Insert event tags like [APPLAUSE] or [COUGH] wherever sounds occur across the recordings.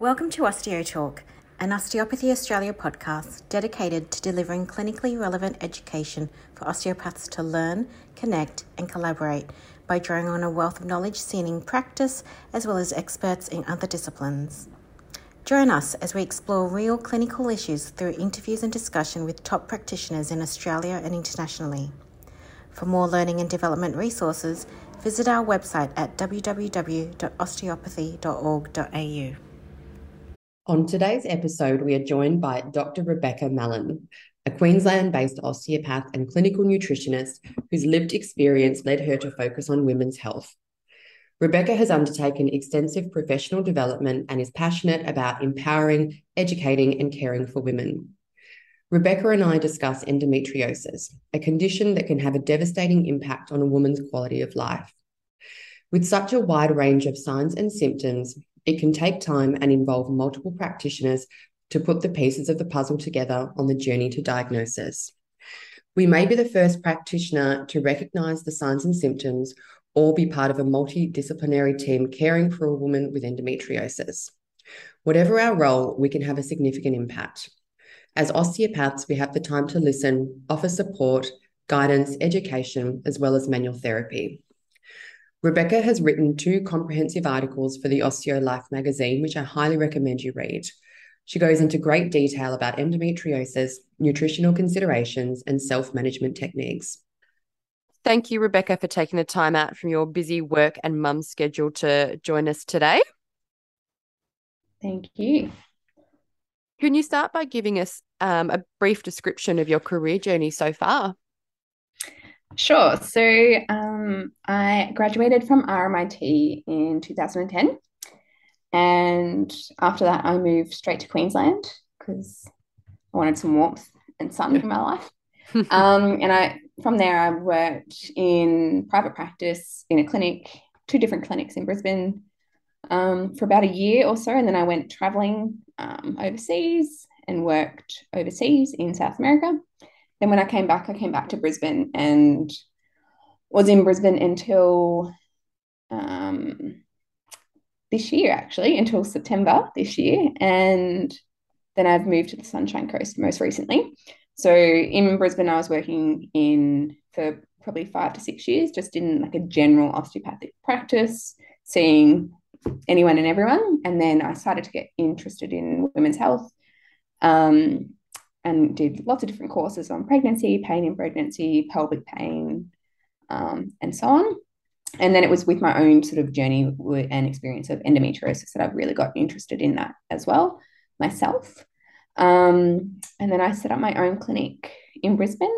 Welcome to OsteoTalk, an Osteopathy Australia podcast dedicated to delivering clinically relevant education for osteopaths to learn, connect, and collaborate by drawing on a wealth of knowledge seen in practice as well as experts in other disciplines. Join us as we explore real clinical issues through interviews and discussion with top practitioners in Australia and internationally. For more learning and development resources, visit our website at www.osteopathy.org.au. On today's episode, we are joined by Dr. Rebecca Mallon, a Queensland based osteopath and clinical nutritionist whose lived experience led her to focus on women's health. Rebecca has undertaken extensive professional development and is passionate about empowering, educating, and caring for women. Rebecca and I discuss endometriosis, a condition that can have a devastating impact on a woman's quality of life. With such a wide range of signs and symptoms, it can take time and involve multiple practitioners to put the pieces of the puzzle together on the journey to diagnosis. We may be the first practitioner to recognise the signs and symptoms or be part of a multidisciplinary team caring for a woman with endometriosis. Whatever our role, we can have a significant impact. As osteopaths, we have the time to listen, offer support, guidance, education, as well as manual therapy. Rebecca has written two comprehensive articles for the Osteo Life magazine, which I highly recommend you read. She goes into great detail about endometriosis, nutritional considerations, and self management techniques. Thank you, Rebecca, for taking the time out from your busy work and mum schedule to join us today. Thank you. Can you start by giving us um, a brief description of your career journey so far? Sure. So um, I graduated from RMIT in 2010. And after that, I moved straight to Queensland because I wanted some warmth and sun in my life. [LAUGHS] um, and I, from there, I worked in private practice in a clinic, two different clinics in Brisbane, um, for about a year or so. And then I went traveling um, overseas and worked overseas in South America. Then when I came back, I came back to Brisbane and was in Brisbane until um, this year, actually, until September this year. And then I've moved to the Sunshine Coast most recently. So in Brisbane, I was working in for probably five to six years, just in like a general osteopathic practice, seeing anyone and everyone. And then I started to get interested in women's health um, and did lots of different courses on pregnancy, pain in pregnancy, pelvic pain, um, and so on. And then it was with my own sort of journey and experience of endometriosis that I've really got interested in that as well myself. Um, and then I set up my own clinic in Brisbane,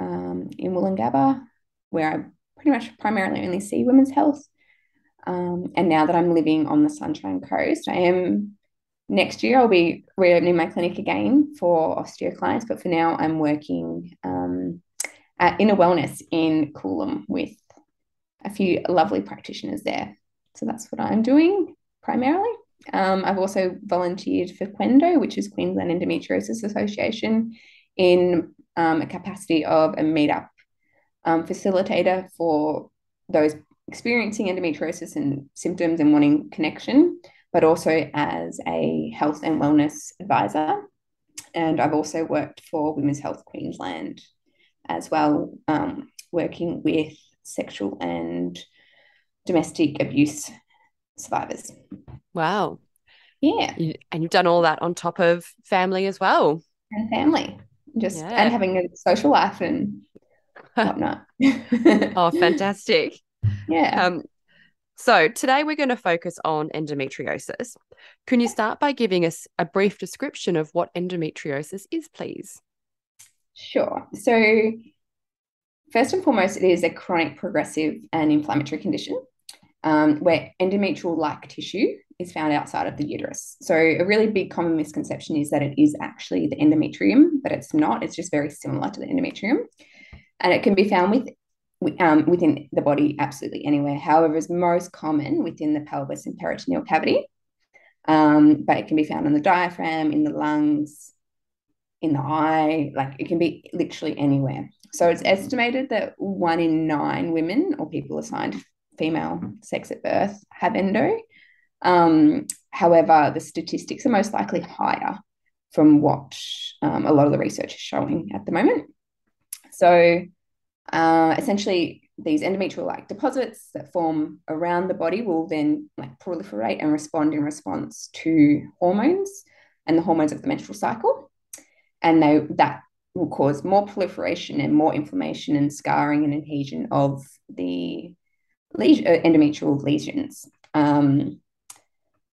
um, in Woolloongabba, where I pretty much primarily only see women's health. Um, and now that I'm living on the Sunshine Coast, I am next year I'll be reopening my clinic again for osteo clients, but for now I'm working um, at Inner Wellness in Coolum with a few lovely practitioners there. So that's what I'm doing primarily. Um, I've also volunteered for QENDO, which is Queensland Endometriosis Association, in um, a capacity of a meetup um, facilitator for those experiencing endometriosis and symptoms and wanting connection, but also as a health and wellness advisor. And I've also worked for Women's Health Queensland as well, um, working with sexual and domestic abuse survivors. Wow. Yeah. And you've done all that on top of family as well. And family. Just yeah. and having a social life and [LAUGHS] whatnot. oh, fantastic. [LAUGHS] Yeah. Um, so today we're going to focus on endometriosis. Can you start by giving us a brief description of what endometriosis is, please? Sure. So, first and foremost, it is a chronic, progressive, and inflammatory condition um, where endometrial like tissue is found outside of the uterus. So, a really big common misconception is that it is actually the endometrium, but it's not. It's just very similar to the endometrium. And it can be found with um, within the body absolutely anywhere. However, is most common within the pelvis and peritoneal cavity. Um, but it can be found on the diaphragm, in the lungs, in the eye, like it can be literally anywhere. So it's estimated that one in nine women or people assigned female sex at birth have endo. Um, However, the statistics are most likely higher from what um, a lot of the research is showing at the moment. So uh, essentially, these endometrial-like deposits that form around the body will then like proliferate and respond in response to hormones and the hormones of the menstrual cycle, and they that will cause more proliferation and more inflammation and scarring and adhesion of the uh, endometrial lesions. Um,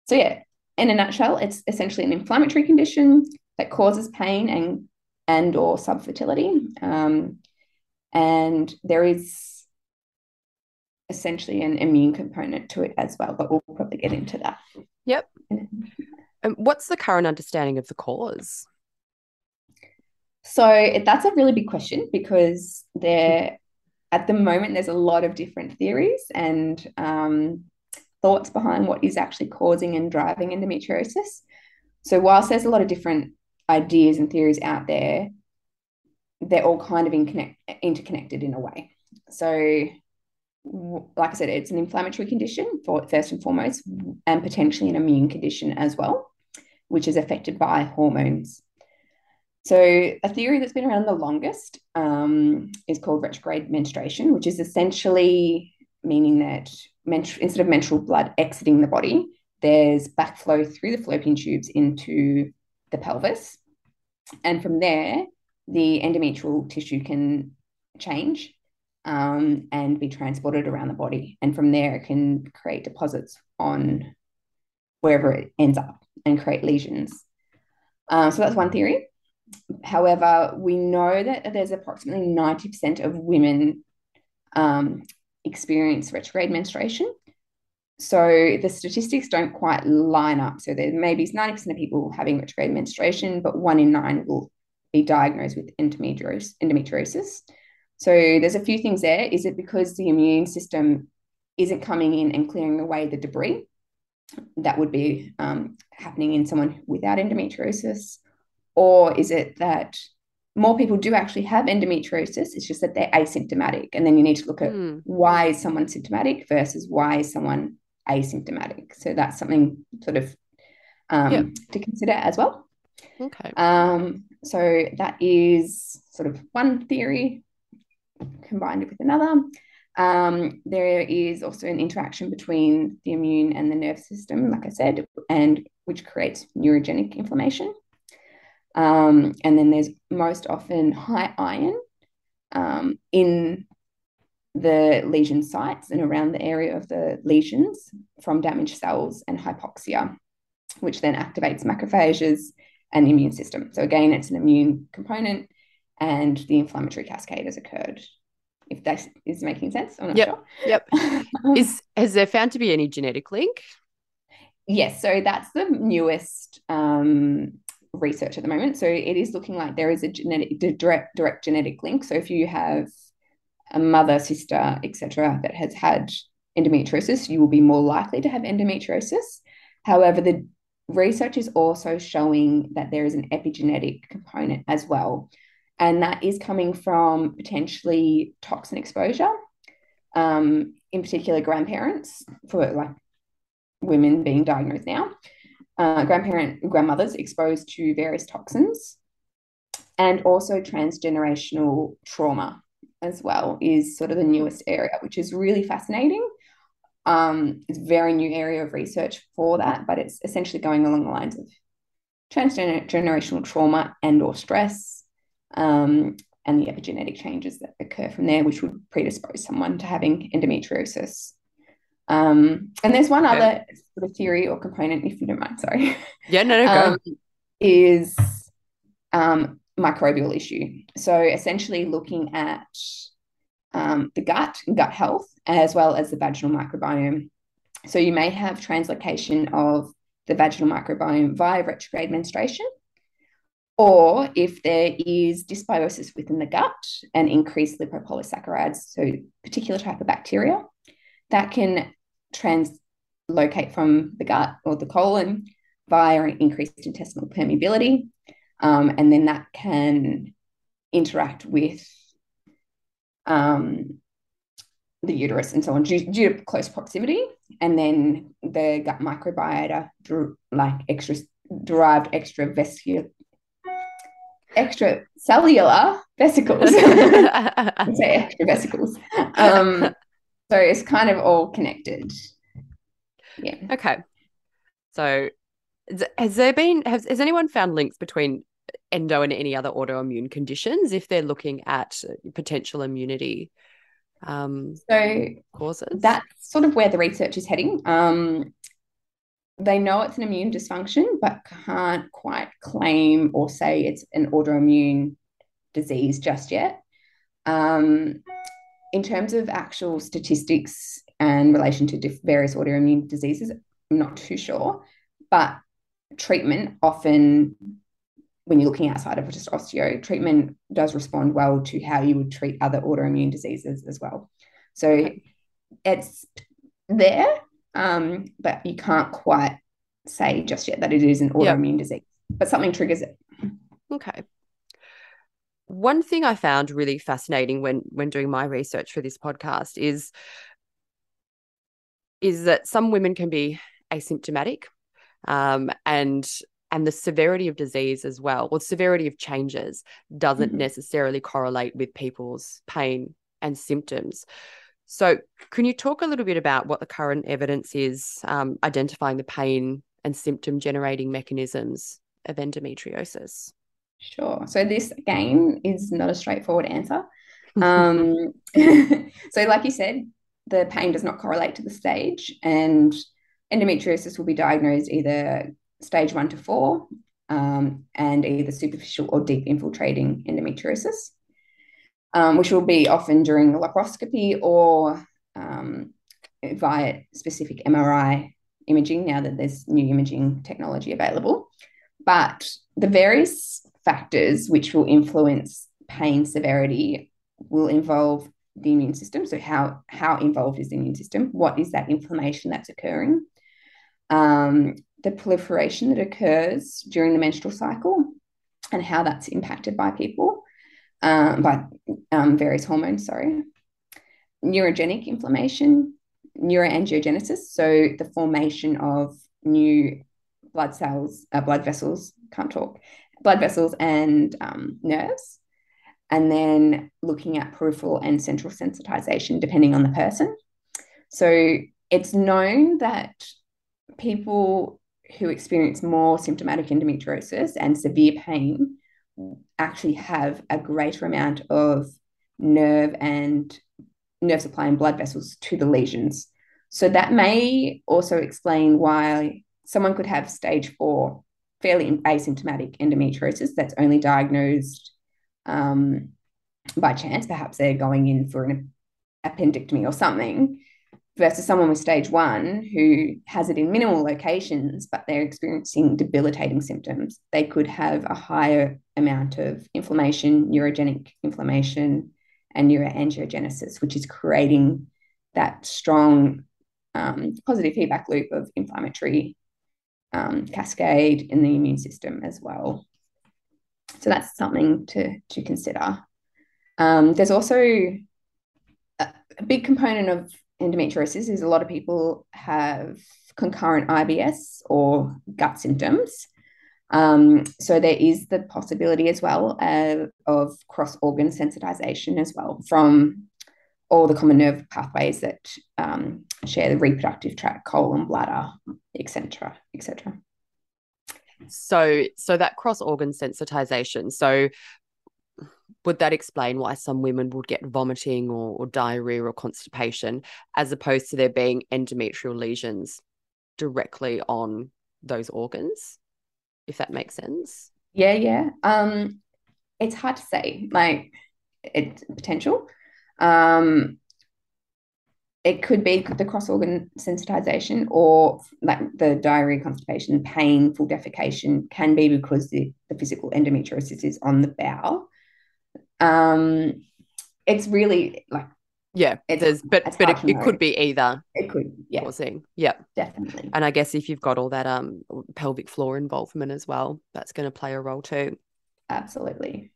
so yeah, in a nutshell, it's essentially an inflammatory condition that causes pain and and or subfertility. Um, and there is essentially an immune component to it as well, but we'll probably get into that. Yep. And what's the current understanding of the cause? So that's a really big question because there, at the moment, there's a lot of different theories and um, thoughts behind what is actually causing and driving endometriosis. So whilst there's a lot of different ideas and theories out there, they're all kind of in interconnected in a way. So, like I said, it's an inflammatory condition for first and foremost, and potentially an immune condition as well, which is affected by hormones. So, a theory that's been around the longest um, is called retrograde menstruation, which is essentially meaning that instead of menstrual blood exiting the body, there's backflow through the fallopian tubes into the pelvis. And from there, the endometrial tissue can change um, and be transported around the body. And from there, it can create deposits on wherever it ends up and create lesions. Um, so that's one theory. However, we know that there's approximately 90% of women um, experience retrograde menstruation. So the statistics don't quite line up. So there maybe 90% of people having retrograde menstruation, but one in nine will be diagnosed with endometriosis. endometriosis. So there's a few things there. Is it because the immune system isn't coming in and clearing away the debris that would be um, happening in someone without endometriosis? Or is it that more people do actually have endometriosis? It's just that they're asymptomatic. And then you need to look at mm. why is someone symptomatic versus why is someone asymptomatic. So that's something sort of um, yep. to consider as well. Okay. Um, so that is sort of one theory combined with another. Um, there is also an interaction between the immune and the nerve system, like I said, and which creates neurogenic inflammation. Um, and then there's most often high iron um, in the lesion sites and around the area of the lesions from damaged cells and hypoxia, which then activates macrophages and immune system. So again, it's an immune component and the inflammatory cascade has occurred. If that is making sense, I'm not yep. sure. Yep. [LAUGHS] is has there found to be any genetic link? Yes, so that's the newest um, research at the moment. So it is looking like there is a genetic direct direct genetic link. So if you have a mother, sister, etc., that has had endometriosis, you will be more likely to have endometriosis. However, the research is also showing that there is an epigenetic component as well. And that is coming from potentially toxin exposure, um, in particular, grandparents for like women being diagnosed now, uh, grandparent, grandmothers exposed to various toxins, and also transgenerational trauma as well is sort of the newest area, which is really fascinating. Um, it's a very new area of research for that, but it's essentially going along the lines of transgenerational trauma and or stress um, and the epigenetic changes that occur from there, which would predispose someone to having endometriosis. Um, and there's one okay. other sort of theory or component, if you don't mind, sorry. Yeah, no, no, go. Um, is um, microbial issue. So essentially looking at um, the gut, gut health, as well as the vaginal microbiome. So you may have translocation of the vaginal microbiome via retrograde menstruation, or if there is dysbiosis within the gut and increased lipopolysaccharides, so particular type of bacteria, that can translocate from the gut or the colon via increased intestinal permeability, um, and then that can interact with um, the uterus and so on due, due to close proximity. and then the gut microbiota, like extra derived extra vascular, extra cellular vesicles. [LAUGHS] say extra vesicles. Um, so it's kind of all connected. Yeah. Okay. So has there been has, has anyone found links between endo and any other autoimmune conditions if they're looking at potential immunity um, so causes? That's sort of where the research is heading. Um, they know it's an immune dysfunction, but can't quite claim or say it's an autoimmune disease just yet. Um, in terms of actual statistics and relation to various autoimmune diseases, I'm not too sure. But treatment often, when you're looking outside of just osteo, treatment does respond well to how you would treat other autoimmune diseases as well. So okay. it's there, um, but you can't quite say just yet that it is an autoimmune yep. disease, but something triggers it. Okay. One thing I found really fascinating when when doing my research for this podcast is is that some women can be asymptomatic um, and and the severity of disease as well or severity of changes doesn't mm-hmm. necessarily correlate with people's pain and symptoms. So can you talk a little bit about what the current evidence is um, identifying the pain and symptom generating mechanisms of endometriosis? Sure. So this again is not a straightforward answer. Um, [LAUGHS] [LAUGHS] so like you said the pain does not correlate to the stage and endometriosis will be diagnosed either stage one to four um, and either superficial or deep infiltrating endometriosis, um, which will be often during laparoscopy or um, via specific MRI imaging now that there's new imaging technology available. But the various factors which will influence pain severity will involve the immune system. So, how, how involved is the immune system? What is that inflammation that's occurring? um, the proliferation that occurs during the menstrual cycle and how that's impacted by people, um, by um, various hormones, sorry. Neurogenic inflammation, neuroangiogenesis, so the formation of new blood cells, uh, blood vessels, can't talk, blood vessels and um, nerves. And then looking at peripheral and central sensitization, depending on the person. So it's known that people who experience more symptomatic endometriosis and severe pain actually have a greater amount of nerve and nerve supply and blood vessels to the lesions. So that may also explain why someone could have stage four, fairly asymptomatic endometriosis that's only diagnosed um, by chance. Perhaps they're going in for an appendectomy or something, versus someone with stage one who has it in minimal locations, but they're experiencing debilitating symptoms. They could have a higher amount of inflammation, neurogenic inflammation, and neuroangiogenesis, which is creating that strong um, positive feedback loop of inflammatory um, cascade in the immune system as well. So that's something to, to consider. Um, there's also a, a big component of endometriosis is a lot of people have concurrent IBS or gut symptoms. Um, so there is the possibility as well uh, of cross organ sensitization as well from all the common nerve pathways that um, share the reproductive tract, colon, bladder, etc., etc. So, so that cross organ sensitization. So, would that explain why some women would get vomiting or, or diarrhea or constipation as opposed to there being endometrial lesions directly on those organs if that makes sense? Yeah yeah. Um it's hard to say like it's potential. Um it could be the cross organ sensitization or like the diarrhea constipation painful defecation can be because the, the physical endometriosis is on the bowel um, it's really like yeah, it is, but but it, it, could be either. It could, yeah, causing, yeah, definitely. And I guess if you've got all that um pelvic floor involvement as well, that's going to play a role too. Absolutely.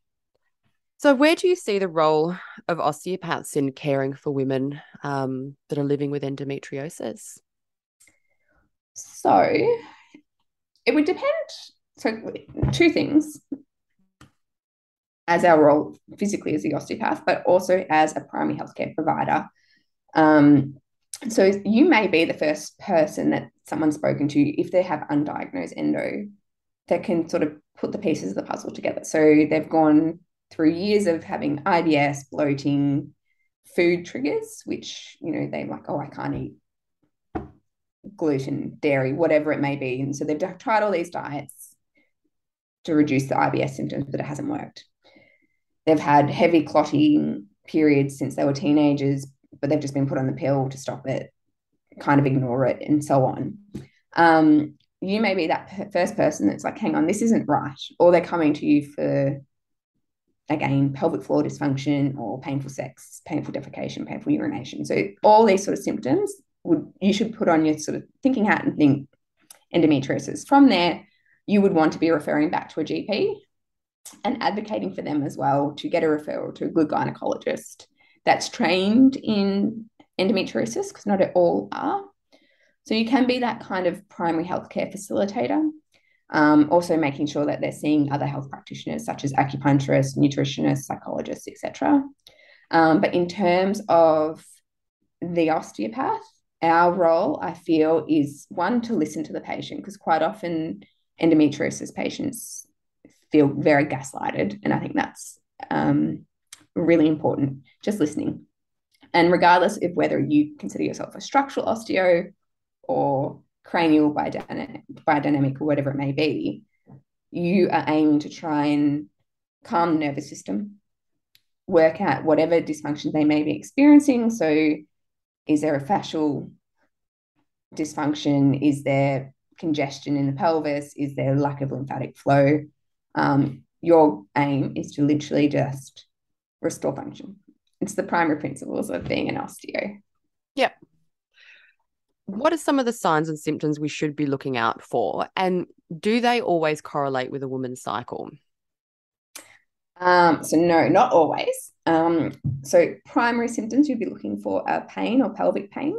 So, where do you see the role of osteopaths in caring for women um, that are living with endometriosis? So it would depend. So, two things as our role physically as the osteopath, but also as a primary healthcare provider. Um, so you may be the first person that someone's spoken to if they have undiagnosed endo that can sort of put the pieces of the puzzle together. So they've gone through years of having IBS, bloating, food triggers, which, you know, they're like, oh, I can't eat gluten, dairy, whatever it may be. And so they've tried all these diets to reduce the IBS symptoms, but it hasn't worked. They've had heavy clotting periods since they were teenagers, but they've just been put on the pill to stop it, kind of ignore it, and so on. Um, you may be that first person that's like, hang on, this isn't right. Or they're coming to you for, again, pelvic floor dysfunction or painful sex, painful defecation, painful urination. So all these sort of symptoms would you should put on your sort of thinking hat and think endometriosis. From there, you would want to be referring back to a GP and advocating for them as well to get a referral to a good gynecologist that's trained in endometriosis, because not all are. So you can be that kind of primary healthcare facilitator. Um, also making sure that they're seeing other health practitioners such as acupuncturists, nutritionists, psychologists, etc. Um, but in terms of the osteopath, our role, I feel, is one to listen to the patient because quite often endometriosis patients feel very gaslighted, and I think that's um, really important. Just listening, and regardless of whether you consider yourself a structural osteo or cranial biodynamic, biodynamic or whatever it may be, you are aiming to try and calm the nervous system, work out whatever dysfunction they may be experiencing. So, is there a fascial dysfunction? Is there congestion in the pelvis? Is there lack of lymphatic flow? Um, your aim is to literally just restore function. It's the primary principles of being an osteo. Yep what are some of the signs and symptoms we should be looking out for? And do they always correlate with a woman's cycle? Um, so, no, not always. Um, so, primary symptoms you'd be looking for are pain or pelvic pain,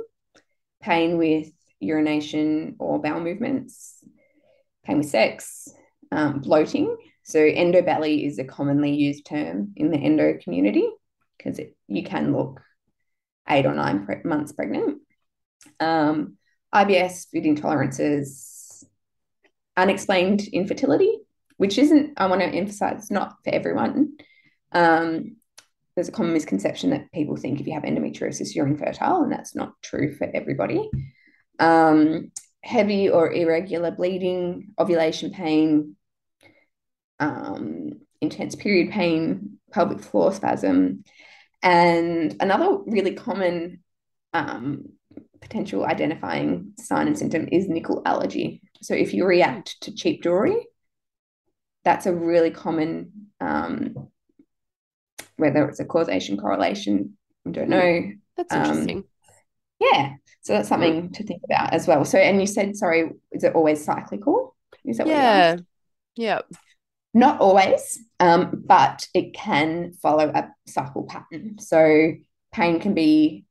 pain with urination or bowel movements, pain with sex, um, bloating. So, endobelly is a commonly used term in the endo community because you can look eight or nine pre- months pregnant um, IBS, food intolerances, unexplained infertility, which isn't, I want to emphasize, not for everyone. Um, there's a common misconception that people think if you have endometriosis, you're infertile, and that's not true for everybody. Um, heavy or irregular bleeding, ovulation pain, um, intense period pain, pelvic floor spasm. And another really common um, potential identifying sign and symptom is nickel allergy. So if you react to cheap jewelry, that's a really common, um, whether it's a causation correlation, I don't know. That's um, interesting. Yeah. So that's something to think about as well. So, and you said, sorry, is it always cyclical? Is that what? yeah. Yeah. Not always, um, but it can follow a cycle pattern. So pain can be,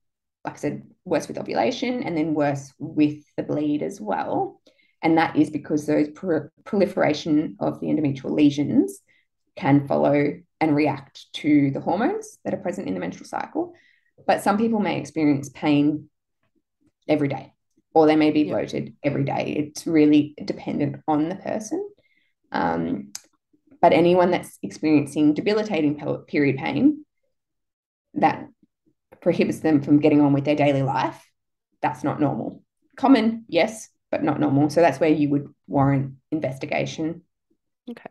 like I said, worse with ovulation and then worse with the bleed as well. And that is because those pro- proliferation of the endometrial lesions can follow and react to the hormones that are present in the menstrual cycle. But some people may experience pain every day, or they may be bloated every day. It's really dependent on the person. Um, but anyone that's experiencing debilitating period pain, that prohibits them from getting on with their daily life, that's not normal. Common, yes, but not normal. So that's where you would warrant investigation. Okay.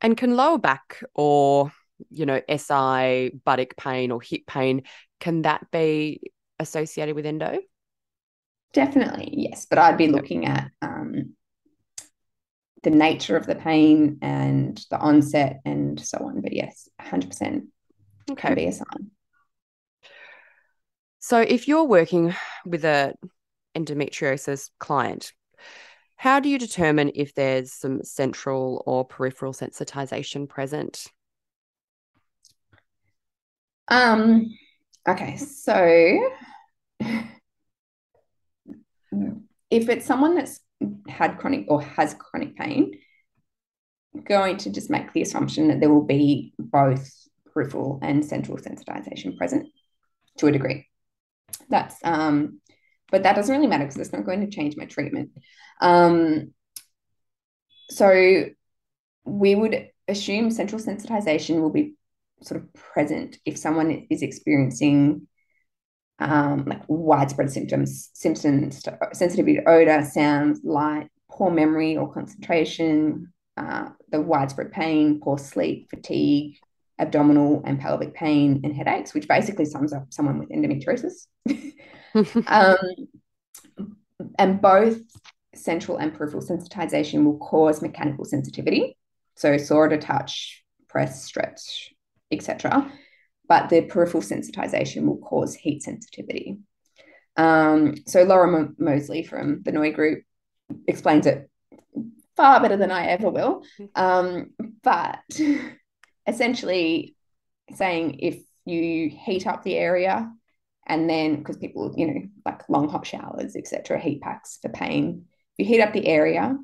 And can lower back or, you know, SI, buttock pain or hip pain, can that be associated with endo? Definitely, yes. But I'd be looking at um, the nature of the pain and the onset and so on. But yes, 100% okay. can be a sign. So if you're working with a endometriosis client, how do you determine if there's some central or peripheral sensitization present? Um okay, so [LAUGHS] if it's someone that's had chronic or has chronic pain, going to just make the assumption that there will be both peripheral and central sensitization present to a degree. That's um, but that doesn't really matter because it's not going to change my treatment. Um, so we would assume central sensitization will be sort of present if someone is experiencing um, like widespread symptoms, symptoms, sensitivity to odor, sounds, light, poor memory or concentration, uh, the widespread pain, poor sleep, fatigue, abdominal and pelvic pain, and headaches, which basically sums up someone with endometriosis. [LAUGHS] um, and both central and peripheral sensitization will cause mechanical sensitivity. So sore to touch, press, stretch, etc. But the peripheral sensitization will cause heat sensitivity. Um, so Lorimer Moseley from the NOI group explains it far better than I ever will. Um, but [LAUGHS] essentially saying if you heat up the area and then because people you know like long hot showers etc heat packs for pain if you heat up the area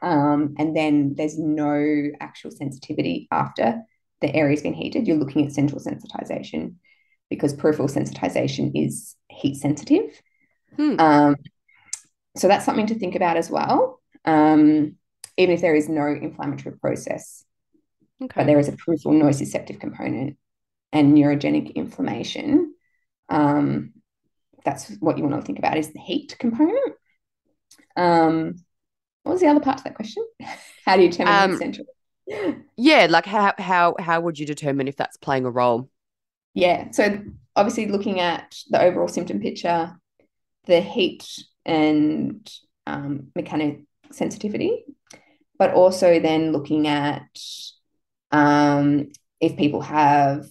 um, and then there's no actual sensitivity after the area's been heated you're looking at central sensitization because peripheral sensitization is heat sensitive hmm. um, so that's something to think about as well um, even if there is no inflammatory process okay. but there is a peripheral nociceptive component and neurogenic inflammation um, that's what you want to think about is the heat component. Um, what was the other part to that question? [LAUGHS] how do you determine um, central? Yeah, like how how how would you determine if that's playing a role? Yeah, so obviously looking at the overall symptom picture, the heat and um, mechanic sensitivity, but also then looking at um, if people have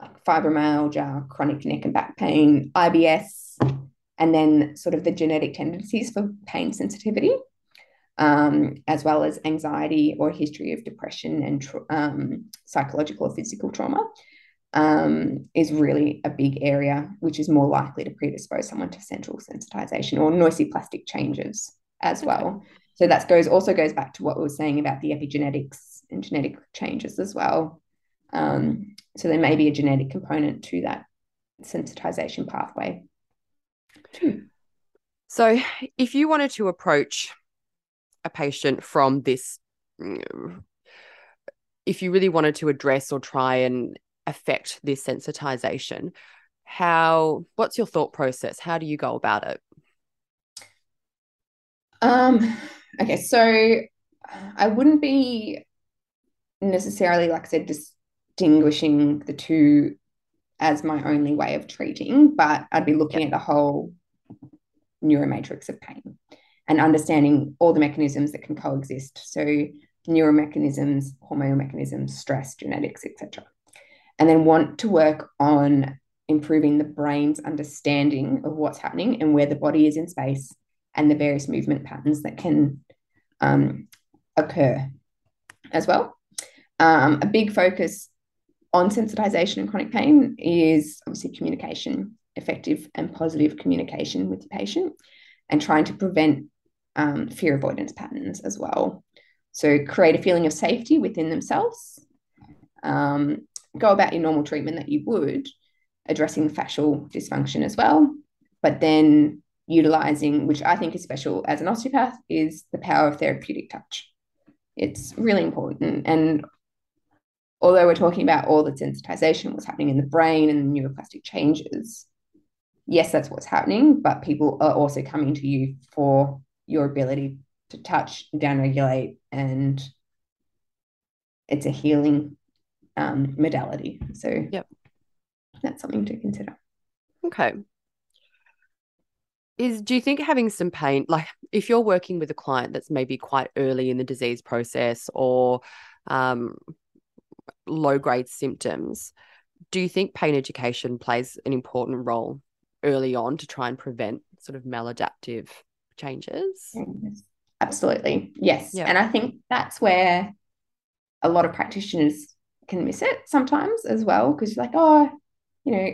like fibromyalgia, chronic neck and back pain, IBS, and then sort of the genetic tendencies for pain sensitivity, um, as well as anxiety or history of depression and um, psychological or physical trauma. Um, is really a big area, which is more likely to predispose someone to central sensitization or nociplastic changes as well. So that goes also goes back to what we were saying about the epigenetics and genetic changes as well. Um, so there may be a genetic component to that sensitization pathway. Too. So if you wanted to approach a patient from this, if you really wanted to address or try and affect this sensitization, how what's your thought process? How do you go about it? Um okay, so I wouldn't be necessarily like I said distinguishing the two as my only way of treating, but I'd be looking at the whole neuromatrix of pain and understanding all the mechanisms that can coexist. So neuromechanisms, hormonal mechanisms, stress, genetics, etc. And then want to work on improving the brain's understanding of what's happening and where the body is in space and the various movement patterns that can um, occur as well. Um, a big focus on sensitization and chronic pain is obviously communication, effective and positive communication with the patient, and trying to prevent um, fear avoidance patterns as well. So, create a feeling of safety within themselves. Um, go about your normal treatment that you would, addressing the fascial dysfunction as well, but then utilizing, which I think is special as an osteopath, is the power of therapeutic touch. It's really important. And although we're talking about all the sensitization, what's happening in the brain and the neuroplastic changes, yes, that's what's happening, but people are also coming to you for your ability to touch, downregulate, and it's a healing um, modality. So, yep, that's something to consider. Okay. Is do you think having some pain, like if you're working with a client that's maybe quite early in the disease process or um, low grade symptoms, do you think pain education plays an important role early on to try and prevent sort of maladaptive changes? Absolutely. Yes. Yeah. And I think that's where a lot of practitioners can miss it sometimes as well, because you're like, oh, you know,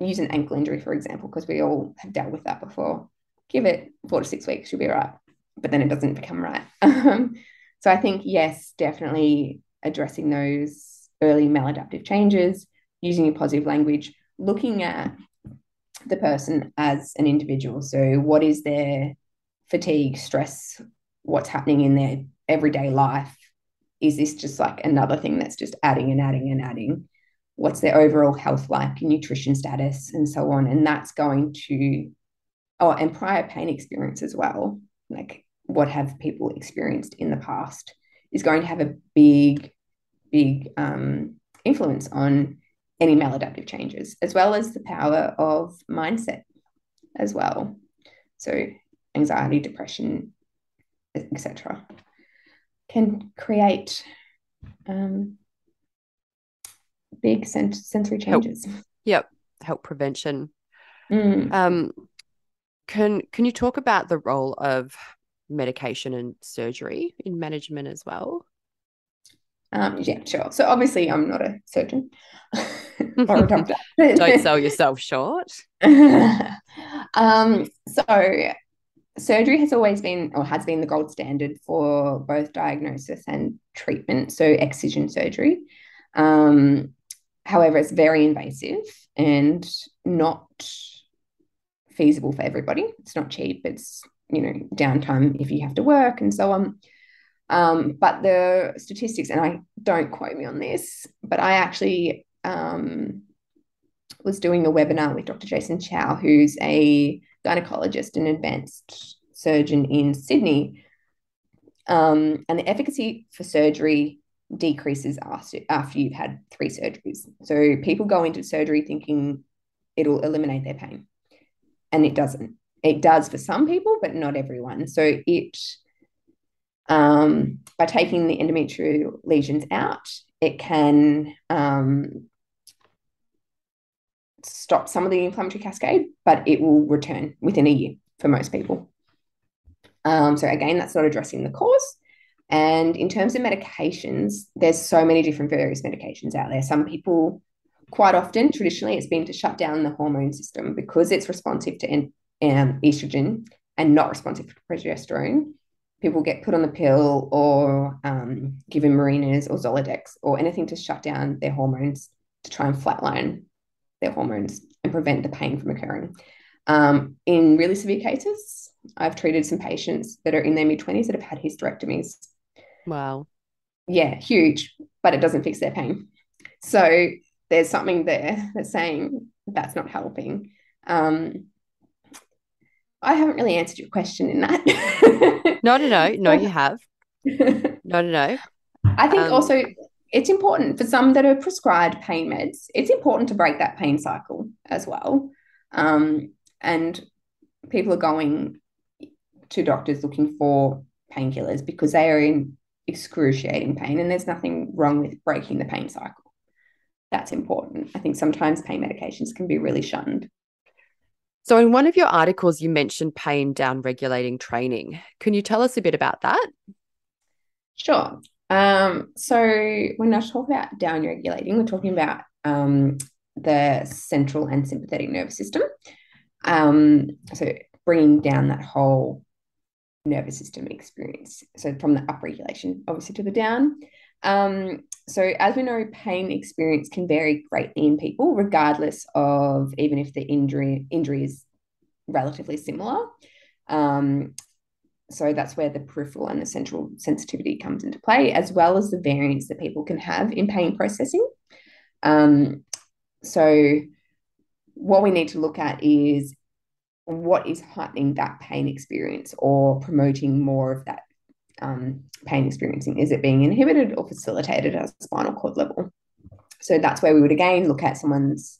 use an ankle injury, for example, because we all have dealt with that before. give it four to six weeks, you'll be right. But then it doesn't become right. [LAUGHS] Um, so I think, yes, definitely addressing those early maladaptive changes, using your positive language, looking at the person as an individual. So, what is their fatigue, stress, what's happening in their everyday life? Is this just like another thing that's just adding and adding and adding? What's their overall health like, nutrition status, and so on? And that's going to, oh, and prior pain experience as well. Like, what have people experienced in the past is going to have a big, big um, influence on any maladaptive changes, as well as the power of mindset as well. So, anxiety, depression, etc., can create um, big sen- sensory changes. Help. Yep, help prevention. Mm. Um, can can you talk about the role of medication and surgery in management as well? Um, yeah, sure. So obviously, I'm not a surgeon or a doctor. Don't sell yourself short. [LAUGHS] um, so surgery has always been or has been the gold standard for both diagnosis and treatment. So excision surgery. Um, however, it's very invasive and not feasible for everybody. It's not cheap. It's you know downtime if you have to work and so on. Um, but the statistics, and I don't quote me on this, but I actually um, was doing a webinar with Dr. Jason Chow, who's a gynecologist and advanced surgeon in Sydney. Um, and the efficacy for surgery decreases after, you've had three surgeries. So people go into surgery thinking it'll eliminate their pain, and it doesn't. It does for some people, but not everyone. So it um, by taking the endometrial lesions out, it can um, stop some of the inflammatory cascade, but it will return within a year for most people. Um, so again, that's not addressing the cause. And in terms of medications, there's so many different various medications out there. Some people, quite often, traditionally, it's been to shut down the hormone system because it's responsive to um, estrogen and not responsive to progesterone people get put on the pill or um, given Mirenas or Zoladex or anything to shut down their hormones to try and flatline their hormones and prevent the pain from occurring. Um, in really severe cases, I've treated some patients that are in their mid 20s that have had hysterectomies. Wow. Yeah, huge, but it doesn't fix their pain. So there's something there that's saying that's not helping. Um, I haven't really answered your question in that. no, no, no, no, you [LAUGHS] have. No, no, no. I think um, also it's important for some that are prescribed pain meds. It's important to break that pain cycle as well. Um, and people are going to doctors looking for painkillers because they are in excruciating pain, and there's nothing wrong with breaking the pain cycle. That's important. I think sometimes pain medications can be really shunned. So, in one of your articles, you mentioned pain down regulating training. Can you tell us a bit about that? Sure. Um, so, when I talk about down regulating, we're talking about um, the central and sympathetic nervous system. Um, so, bringing down that whole nervous system experience. So, from the upregulation, obviously, to the down. Um, so, as we know, pain experience can vary greatly in people, regardless of even if the injury injury is relatively similar. Um, so that's where the peripheral and the central sensitivity comes into play, as well as the variance that people can have in pain processing. Um, so, what we need to look at is what is heightening that pain experience or promoting more of that um, pain experiencing? Is it being inhibited or facilitated at a spinal cord level? So that's where we would again look at someone's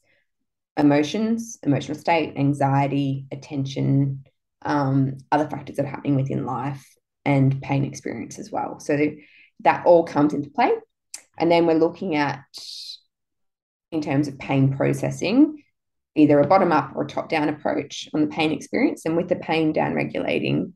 emotions, emotional state, anxiety, attention, um, other factors that are happening within life, and pain experience as well. So that all comes into play. And then we're looking at, in terms of pain processing, either a bottom up or top down approach on the pain experience. And with the pain down regulating,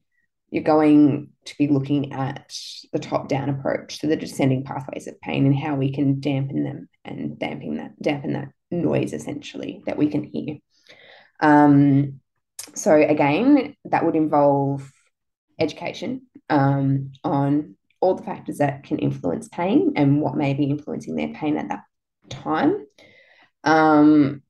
you're going to be looking at the top down approach to the descending pathways of pain and how we can dampen them and dampen that dampen that noise essentially that we can hear um, so again, that would involve education um, on all the factors that can influence pain and what may be influencing their pain at that time. Um,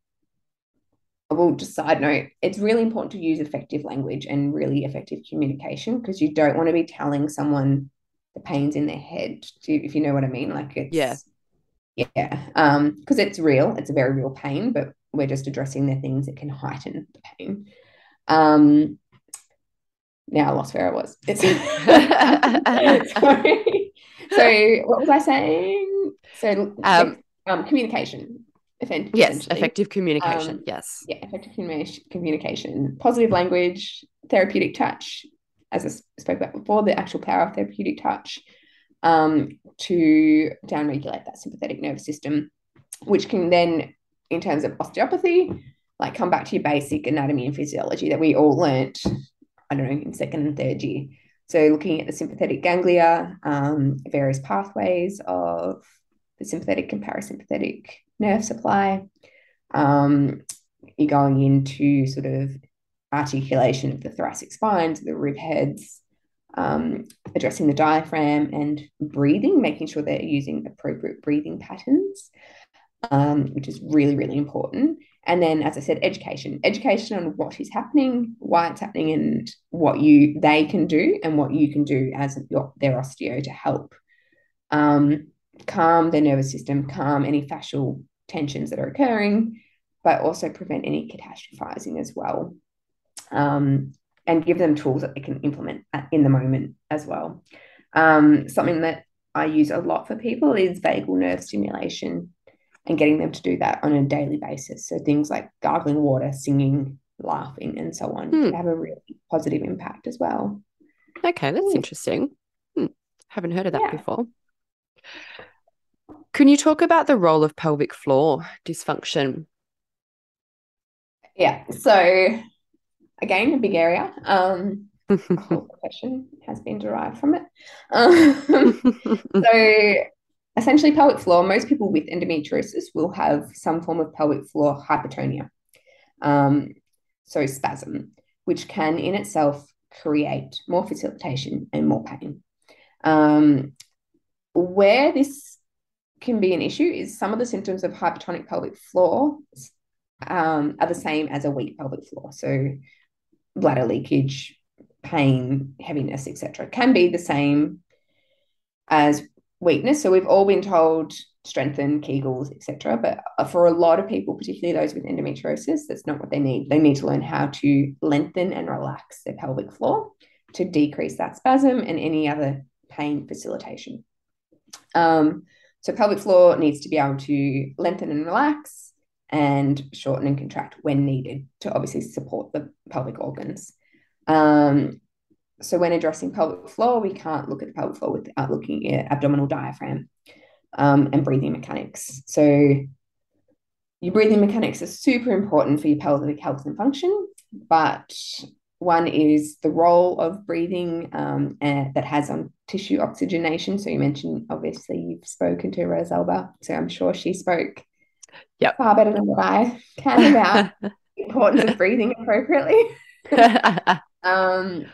well, just side note, it's really important to use effective language and really effective communication because you don't want to be telling someone the pains in their head, if you know what I mean. Like it's yeah, yeah, um, because it's real, it's a very real pain, but we're just addressing the things that can heighten the pain. Um, now I lost where I was. [LAUGHS] sorry. So what was I saying? So um, um communication. Yes, effective communication. Um, yes. Yeah, effective communication, communication, positive language, therapeutic touch, as I spoke about before, the actual power of therapeutic touch um, to downregulate that sympathetic nervous system, which can then, in terms of osteopathy, like come back to your basic anatomy and physiology that we all learnt, I don't know, in second and third year. So looking at the sympathetic ganglia, um, various pathways of the sympathetic and parasympathetic nerve supply. Um, you're going into sort of articulation of the thoracic spine, to the rib heads, um, addressing the diaphragm and breathing, making sure they're using appropriate breathing patterns, um, which is really, really important. And then, as I said, education, education on what is happening, why it's happening, and what you they can do, and what you can do as your, their osteo to help um, calm their nervous system, calm any fascial tensions that are occurring, but also prevent any catastrophizing as well. Um, and give them tools that they can implement in the moment as well. Um, something that I use a lot for people is vagal nerve stimulation and getting them to do that on a daily basis. So things like gargling water, singing, laughing, and so on hmm. can have a really positive impact as well. Okay, that's interesting. Hmm. Haven't heard of that yeah. before. Can you talk about the role of pelvic floor dysfunction? Yeah, so again, a big area. Um, [LAUGHS] profession has been derived from it. Um, [LAUGHS] so essentially pelvic floor, most people with endometriosis will have some form of pelvic floor hypertonia. Um, so spasm, which can in itself create more facilitation and more pain. Um, where this can be an issue is some of the symptoms of hypertonic pelvic floor um, are the same as a weak pelvic floor. So bladder leakage, pain, heaviness, etc., can be the same as weakness. So we've all been told strengthen Kegels, etc. But for a lot of people, particularly those with endometriosis, that's not what they need. They need to learn how to lengthen and relax their pelvic floor to decrease that spasm and any other pain facilitation. Um, so pelvic floor needs to be able to lengthen and relax and shorten and contract when needed to obviously support the pelvic organs. Um, so when addressing pelvic floor, we can't look at the pelvic floor without looking at abdominal diaphragm um, and breathing mechanics. So your breathing mechanics are super important for your pelvic health and function, but one is the role of breathing um, that has on tissue oxygenation. So you mentioned, obviously, you've spoken to Rosalba, so I'm sure she spoke yep. far better than what I can about [LAUGHS] the importance of breathing appropriately. [LAUGHS] um,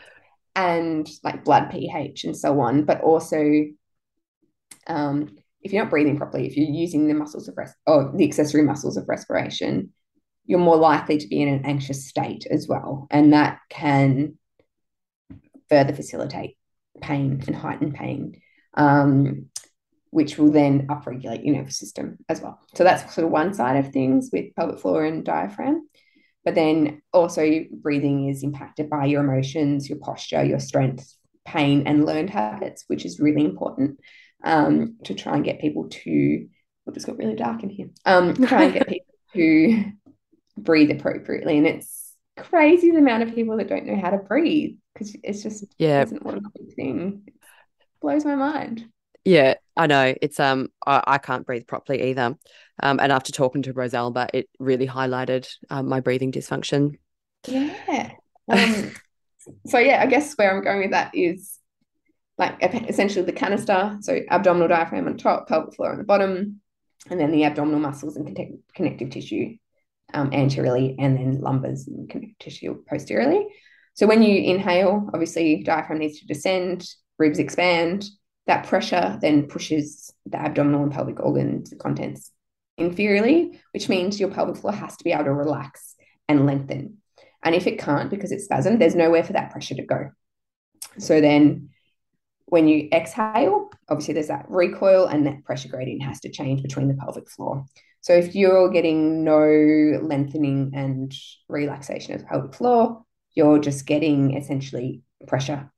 and like blood pH and so on, but also um, if you're not breathing properly, if you're using the muscles of rest or the accessory muscles of respiration, you're more likely to be in an anxious state as well. And that can further facilitate pain and heighten pain, um, which will then upregulate your nervous system as well. So that's sort of one side of things with pelvic floor and diaphragm. But then also, breathing is impacted by your emotions, your posture, your strength, pain, and learned habits, which is really important um, to try and get people to. Well, it's got really dark in here. Um, try and get [LAUGHS] people to breathe appropriately, and it's crazy the amount of people that don't know how to breathe because it's just yeah, it's an automatic thing. It blows my mind. Yeah, I know. It's um I, I can't breathe properly either. Um and after talking to Rosalba, it really highlighted um, my breathing dysfunction. Yeah. [LAUGHS] Um so yeah, I guess where I'm going with that is like essentially the canister, so abdominal diaphragm on top, pelvic floor on the bottom, and then the abdominal muscles and connective tissue um, anteriorly and then lumbars and connective tissue posteriorly. So when you inhale, obviously diaphragm needs to descend, ribs expand. That pressure then pushes the abdominal and pelvic organs contents inferiorly, which means your pelvic floor has to be able to relax and lengthen. And if it can't because it's spasm, there's nowhere for that pressure to go. So then when you exhale, obviously there's that recoil and that pressure gradient has to change between the pelvic floor. So if you're getting no lengthening and relaxation of the pelvic floor, you're just getting essentially pressure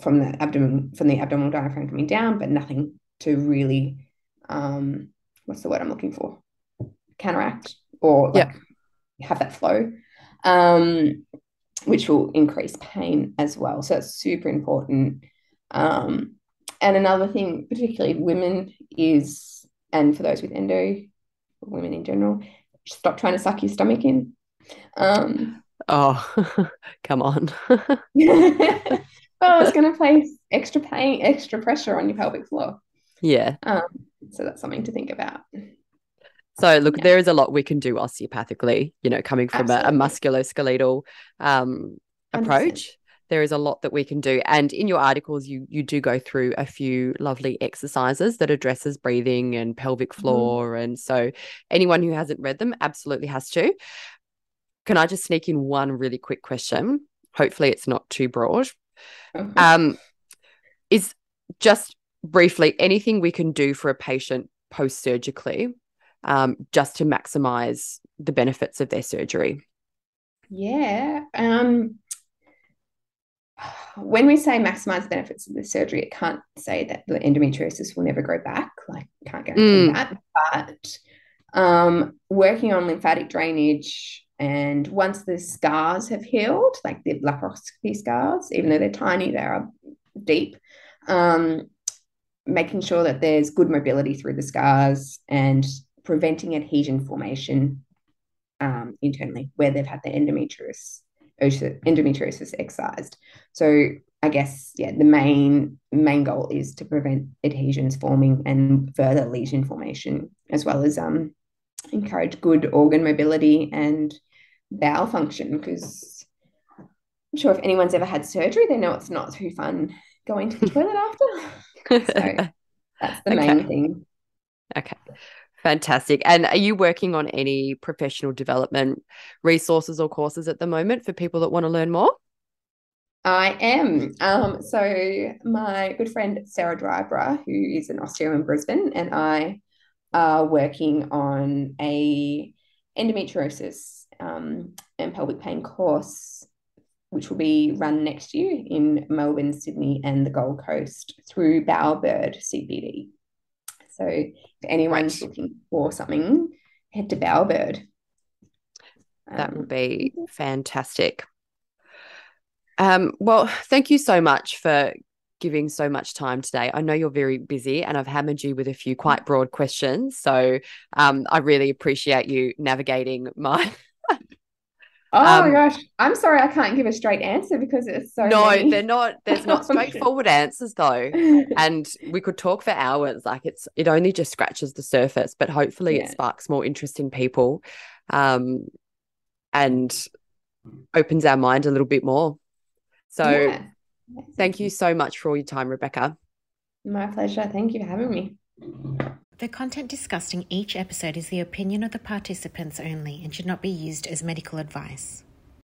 from the abdomen from the abdominal diaphragm coming down, but nothing to really um, what's the word I'm looking for? Counteract or like yeah. have that flow, um, which will increase pain as well. So it's super important. Um, and another thing, particularly women, is and for those with endo, women in general, stop trying to suck your stomach in. Um, oh, [LAUGHS] come on. [LAUGHS] [LAUGHS] well, it's going to place extra pain, extra pressure on your pelvic floor. Yeah. Um, so that's something to think about. So look, yeah. there is a lot we can do osteopathically, you know, coming from a, a, musculoskeletal um, approach. 100%. There is a lot that we can do. And in your articles, you you do go through a few lovely exercises that addresses breathing and pelvic mm-hmm. floor. Mm-hmm. And so anyone who hasn't read them absolutely has to. Can I just sneak in one really quick question? Hopefully it's not too broad. Mm-hmm. Um, is just briefly anything we can do for a patient post surgically um, just to maximize the benefits of their surgery? Yeah. Um, when we say maximize the benefits of the surgery, it can't say that the endometriosis will never grow back. Like, can't guarantee mm. that. But um, working on lymphatic drainage and once the scars have healed, like the laparoscopy scars, even though they're tiny, they are deep. Um, making sure that there's good mobility through the scars and preventing adhesion formation um, internally where they've had the endometriosis, endometriosis excised. So I guess yeah, the main main goal is to prevent adhesions forming and further lesion formation, as well as um, encourage good organ mobility and bowel function. Because I'm sure if anyone's ever had surgery, they know it's not too fun going to the [LAUGHS] toilet after. so that's the okay. main thing. Okay. Fantastic. And are you working on any professional development resources or courses at the moment for people that want to learn more? I am. Um, so my good friend Sarah Driver, who is an osteo in Brisbane, and I are working on a endometriosis um, and pelvic pain course which will be run next year in Melbourne, Sydney, and the Gold Coast through Bowerbird CPD. So if anyone's right. looking for something, head to Bowerbird. That um, would be fantastic. Um, well, thank you so much for giving so much time today. I know you're very busy and I've hammered you with a few quite broad questions. So um, I really appreciate you navigating [LAUGHS] my Oh um, my gosh. I'm sorry I can't give a straight answer because it's so No, many. they're not there's not [LAUGHS] straightforward answers though. [LAUGHS] And we could talk for hours. Like it's it only just scratches the surface, but hopefully yeah. it sparks more interest in people. Um and opens our mind a little bit more. So yeah. thank you so much for all your time, Rebecca. My pleasure. Thank you for having me. The content discussed in each episode is the opinion of the participants only and should not be used as medical advice.